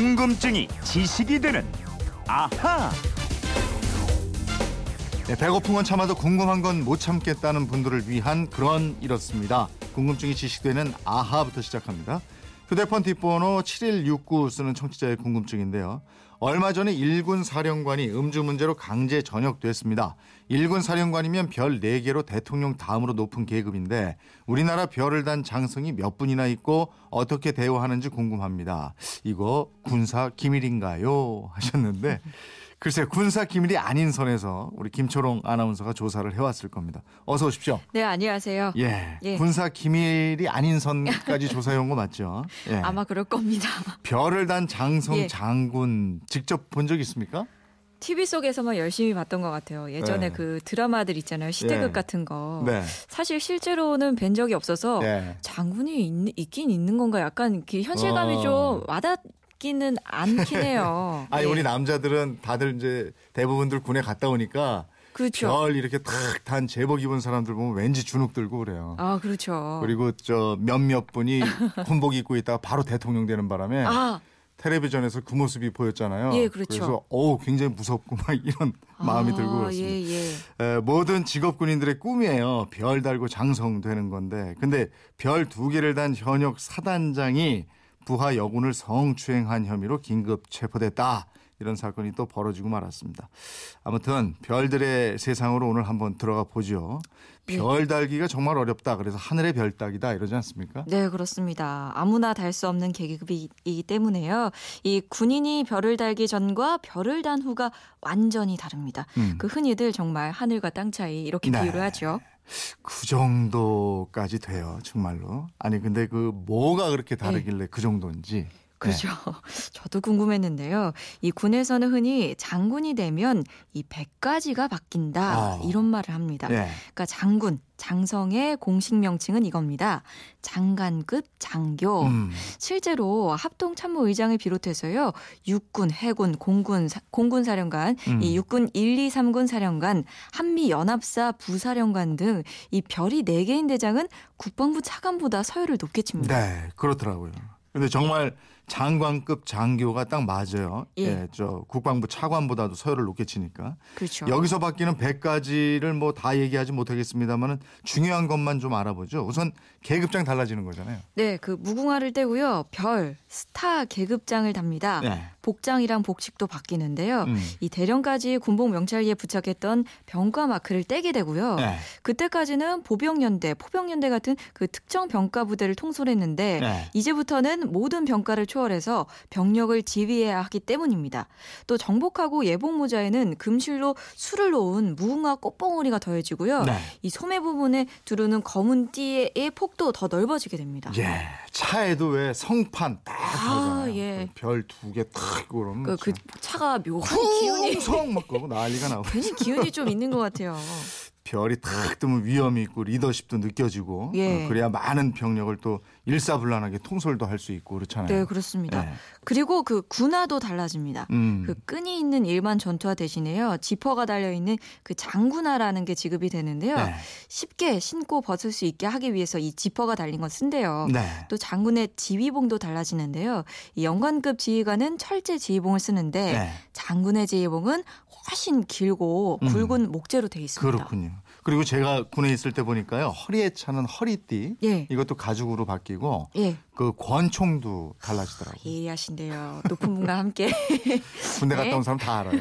궁금증이 지식이 되는 아하. 네, 배고픈 건 참아도 궁금한 건 못 참겠다는 분들을 위한 그런 이렇습니다. 궁금증이 지식되는 아하부터 시작합니다. 휴대폰 뒷번호 7169 쓰는 청취자의 궁금증인데요. 얼마 전에 일군 사령관이 음주 문제로 강제 전역됐습니다. 일군 사령관이면 별 4개로 대통령 다음으로 높은 계급인데 우리나라 별을 단 장성이 몇 분이나 있고 어떻게 대우하는지 궁금합니다. 이거 군사 기밀인가요? 하셨는데 글쎄 군사 기밀이 아닌 선에서 우리 김초롱 아나운서가 조사를 해왔을 겁니다. 어서 오십시오. 네, 안녕하세요. 예, 예. 군사 기밀이 아닌 선까지 조사해온 거 맞죠? 예. 아마 그럴 겁니다. 별을 단 장성 예. 장군 직접 본 적 있습니까? TV 속에서만 열심히 봤던 것 같아요. 예전에 네.그 드라마들 있잖아요. 시대극 예. 같은 거. 네. 사실 실제로는 뵌 적이 없어서 네. 장군이 있, 긴 있는 건가 약간 이렇게 현실감이 어. 좀 와닿 기는 않긴 해요. 아니 예. 우리 남자들은 다들 이제 대부분들 군에 갔다 오니까 그렇죠. 별 이렇게 탁단 제복 입은 사람들 보면 왠지 주눅 들고 그래요. 아, 그렇죠. 그리고 저 몇몇 분이 군복 입고 있다가 바로 대통령 되는 바람에 아, 텔레비전에서 그 모습이 보였잖아요. 예, 그렇죠. 그래서 어우 굉장히 무섭고 막 이런 마음이 아, 들고 그렇습니다. 예, 예. 에, 모든 직업 군인들의 꿈이에요. 별 달고 장성되는 건데. 근데 별 두 개를 단 현역 사단장이 부하 여군을 성추행한 혐의로 긴급 체포됐다. 이런 사건이 또 벌어지고 말았습니다. 아무튼 별들의 세상으로 오늘 한번 들어가 보죠. 예. 별 달기가 정말 어렵다. 그래서 하늘의 별 따기다 이러지 않습니까? 네, 그렇습니다. 아무나 달 수 없는 계급이기 때문에요. 이 군인이 별을 달기 전과 별을 단 후가 완전히 다릅니다. 음. 그 흔히들 정말 하늘과 땅 차이 이렇게 네. 비유를 하죠. 그 정도까지 돼요. 정말로. 아니 근데 그 뭐가 그렇게 다르길래 그 정도인지. 네. 그렇죠. 저도 궁금했는데요. 이 군에서는 흔히 장군이 되면 이 100가지가 바뀐다. 아. 이런 말을 합니다. 네. 그러니까 장군, 장성의 공식 명칭은 이겁니다. 장관급 장교. 음. 실제로 합동 참모의장을 비롯해서요. 육군, 해군, 공군, 사- 공군 사령관, 음. 이 육군 1, 2, 3군 사령관, 한미 연합사 부사령관 등 이 별이 4개인 대장은 국방부 차관보다 서열을 높게 칩니다. 네, 그렇더라고요. 근데 정말 장관급 장교가 딱 맞아요. 예. 저 국방부 차관보다도 서열을 높게 치니까. 그렇죠. 여기서 바뀌는 100가지를 뭐 다 얘기하지 못하겠습니다만은 중요한 것만 좀 알아보죠. 우선 계급장 달라지는 거잖아요. 네, 그 무궁화를 떼고요. 별, 스타 계급장을 답니다. 네. 복장이랑 복식도 바뀌는데요. 음. 이 대령까지 군복 명찰기에 부착했던 병가 마크를 떼게 되고요. 네. 그때까지는 보병연대, 포병연대 같은 그 특정 병가 부대를 통솔했는데 네. 이제부터는 모든 병가를 초월해서 병력을 지휘해야 하기 때문입니다. 또 정복하고 예복 모자에는 금실로 술을 놓은 무궁화 꽃봉오리가 더해지고요. 네. 이 소매 부분에 두르는 검은 띠의 폭도 더 넓어지게 됩니다. 예. 차에도 왜 성판 딱 아. 예. 별두개딱 있고 그러면 그, 그 차가 묘한 기운이 성막 그러고 난리가 나고. 괜히 기운이 좀 있는 것 같아요. 별이 탁 뜨면 위험이 있고 리더십도 느껴지고 예. 어, 그래야 많은 병력을 또 일사불란하게 통솔도 할 수 있고 그렇잖아요. 네, 그렇습니다. 네. 그리고 그 군화도 달라집니다. 음. 그 끈이 있는 일반 전투화 대신에요. 지퍼가 달려 있는 그 장군화라는 게 지급이 되는데요. 네. 쉽게 신고 벗을 수 있게 하기 위해서 이 지퍼가 달린 걸 쓴대요. 네. 또 장군의 지휘봉도 달라지는데요. 이 영관급 지휘관은 철제 지휘봉을 쓰는데 네. 장군의 지휘봉은 훨씬 길고 음. 굵은 목재로 돼 있습니다. 그렇군요. 그리고 제가 군에 있을 때 보니까요. 허리에 차는 허리띠 예. 이것도 가죽으로 바뀌고 예. 그 권총도 달라지더라고요. 예리하신데요. 높은 분과 함께 군대 네. 갔다 온 사람 다 알아요.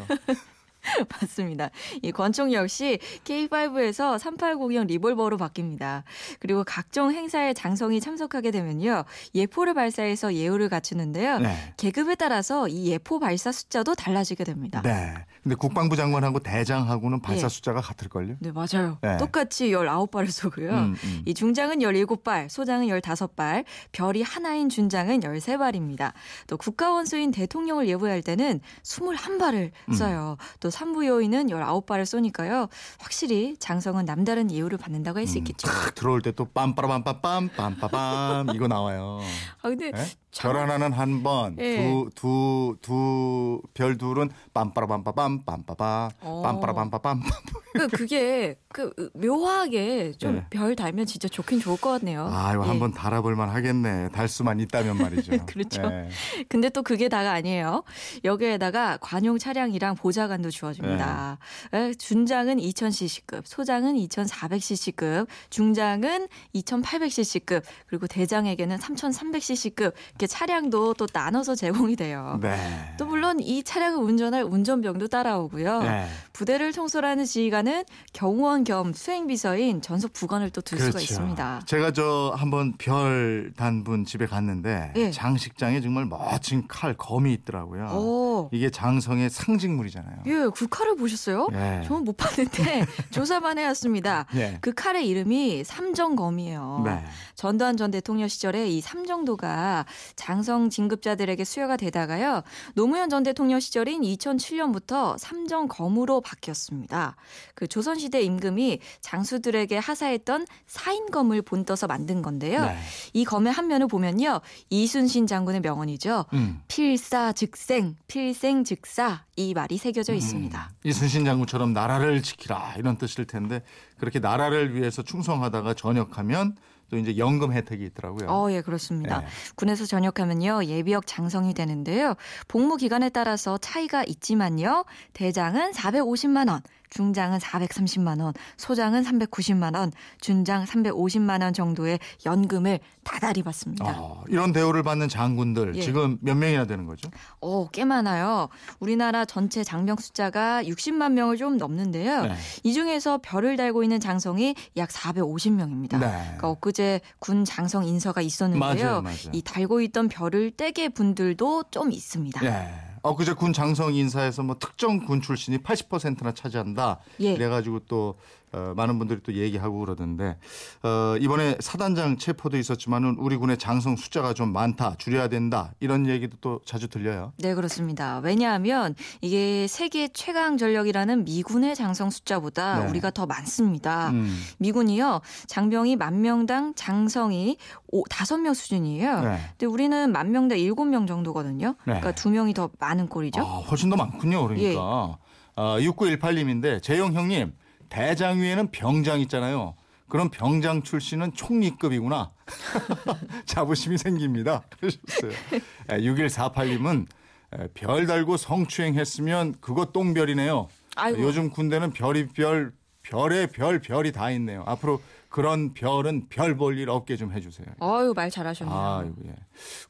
맞습니다. 이 권총 역시 K5에서 3802형 리볼버로 바뀝니다. 그리고 각종 행사에 장성이 참석하게 되면요. 예포를 발사해서 예우를 갖추는데요. 네. 계급에 따라서 이 예포 발사 숫자도 달라지게 됩니다. 네. 근데 국방부 장관하고 대장하고는 발사 예. 숫자가 같을걸요? 네, 맞아요. 네. 똑같이 19발을 쏘고요. 음, 음. 이 중장은 17발, 소장은 15발, 별이 하나인 준장은 13발입니다. 또 국가원수인 대통령을 예부할 때는 21발을 음. 써요. 또 산부요인은 19발을 쏘니까요. 확실히 장성은 남다른 예우를 받는다고 할 수 있겠죠. 탁 들어올 때 또 빰빠라빰빰빰 빰빠밤 이거 나와요. 아 근데 네? 별 하나는 한 번, 예. 두, 두, 두, 별 둘은 빰빠라빰빠빰, 빰빠바, 어. 빰빠라빰빠빰. 그 그게 그 묘하게 좀 네. 별 달면 진짜 좋긴 좋을 것 같네요. 아, 이거 예. 한번 달아볼만 하겠네. 달 수만 있다면 말이죠. 그렇죠. 예. 근데 또 그게 다가 아니에요. 여기에다가 관용 차량이랑 보좌관도 주어집니다. 네. 에, 준장은 2000cc급, 소장은 2400cc급, 중장은 2800cc급, 그리고 대장에게는 3300cc급 이렇게 차량도 또 나눠서 제공이 돼요. 네. 또 물론 이 차량을 운전할 운전병도 따라오고요. 네. 부대를 통솔하는 지휘관 은 경호원 겸 수행비서인 전속 부관을 또둘 수가 있습니다. 제가 저 한번 별 단분 집에 갔는데 예. 장식장에 정말 멋진 칼 검이 있더라고요. 오, 이게 장성의 상징물이잖아요. 예, 그 칼을 보셨어요? 예. 저는 못 봤는데 조사만 해왔습니다. 예. 그 칼의 이름이 삼정검이에요. 네. 전두환 전 대통령 시절에 이 삼정도가 장성 진급자들에게 수여가 되다가요. 노무현 전 대통령 시절인 2007년부터 삼정검으로 바뀌었습니다. 그 조선시대 임금이 장수들에게 하사했던 사인검을 본떠서 만든 건데요. 네. 이 검의 한 면을 보면요. 이순신 장군의 명언이죠. 음. 필사 즉생, 필생 즉사 이 말이 새겨져 있습니다. 이순신 장군처럼 나라를 지키라 이런 뜻일 텐데 그렇게 나라를 위해서 충성하다가 전역하면 또 이제 연금 혜택이 있더라고요. 어, 예, 그렇습니다. 네. 군에서 전역하면요, 예비역 장성이 되는데요. 복무 기간에 따라서 차이가 있지만요. 대장은 450만 원, 중장은 430만 원, 소장은 390만 원, 준장 350만 원 정도의 연금을 다달이 받습니다. 어, 이런 대우를 받는 장군들 예. 지금 몇 명이나 되는 거죠? 오, 꽤 많아요. 우리나라 전체 장병 숫자가 60만 명을 좀 넘는데요. 네. 이 중에서 별을 달고 있는 장성이 약 450명입니다. 네. 그러니까 엊그제 군 장성 인서가 있었는데요. 맞아요, 맞아요. 이 달고 있던 별을 떼게 분들도 좀 있습니다. 예. 엊그제 군 장성 인사에서 뭐 특정 군 출신이 80%나 차지한다. 예. 그래가지고 또 어, 많은 분들이 또 얘기하고 그러던데 어, 이번에 사단장 체포도 있었지만은 우리 군의 장성 숫자가 좀 많다, 줄여야 된다 이런 얘기도 또 자주 들려요. 네, 그렇습니다. 왜냐하면 이게 세계 최강 전력이라는 미군의 장성 숫자보다 네. 우리가 더 많습니다. 음. 미군이요, 장병이 만 명당 장성이 오, 5명 수준이에요. 네. 근데 우리는 만 명당 7명 정도거든요. 네. 그러니까 두 명이 더 많은 꼴이죠. 아, 훨씬 더 많군요. 그러니까. 예. 아, 6918님인데 재영 형님 대장 위에는 병장 있잖아요. 그럼 병장 출신은 총리급이구나. 자부심이 생깁니다. 그러셨어요. 6148님은 별 달고 성추행했으면 그거 똥별이네요. 아이고. 요즘 군대는 별이 별, 별에 별, 별이 다 있네요. 앞으로 그런 별은 별 볼 일 없게 좀 해주세요. 어유 말 잘하셨네요. 아이고 예.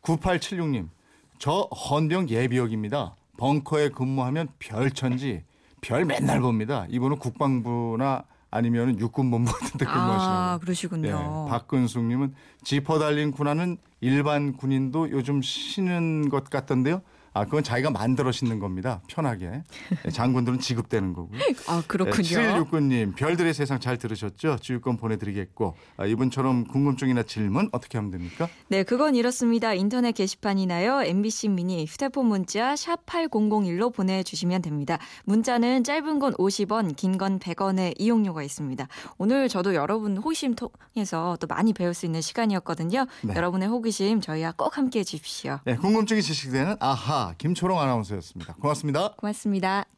9876님. 저 헌병 예비역입니다. 벙커에 근무하면 별천지 별 맨날 봅니다. 이분은 국방부나 아니면 육군본부 같은 데 아, 근무하시는 그러시군요. 예, 박근숙님은 지퍼 달린 군화는 일반 군인도 요즘 신은 것 같던데요. 아 그건 자기가 만들어 신는 겁니다. 편하게 예, 장군들은 지급되는 거고요. 아, 그렇군요. 7169님 별들의 세상 잘 들으셨죠? 지휘권 보내드리겠고 아, 이분처럼 궁금증이나 질문 어떻게 하면 됩니까? 네, 그건 이렇습니다. 인터넷 게시판이나요. MBC 미니 휴대폰 문자 샵 8001로 보내주시면 됩니다. 문자는 짧은 건 50원, 긴 건 100원의 이용료가 있습니다. 오늘 저도 여러분 호기심 통해서 또 많이 배울 수 있는 시간이었거든요. 네. 여러분의 호기심 저희와 꼭 함께해 주십시오. 네, 궁금증이 지식되는 아하 김초롱 아나운서였습니다. 고맙습니다. 고맙습니다.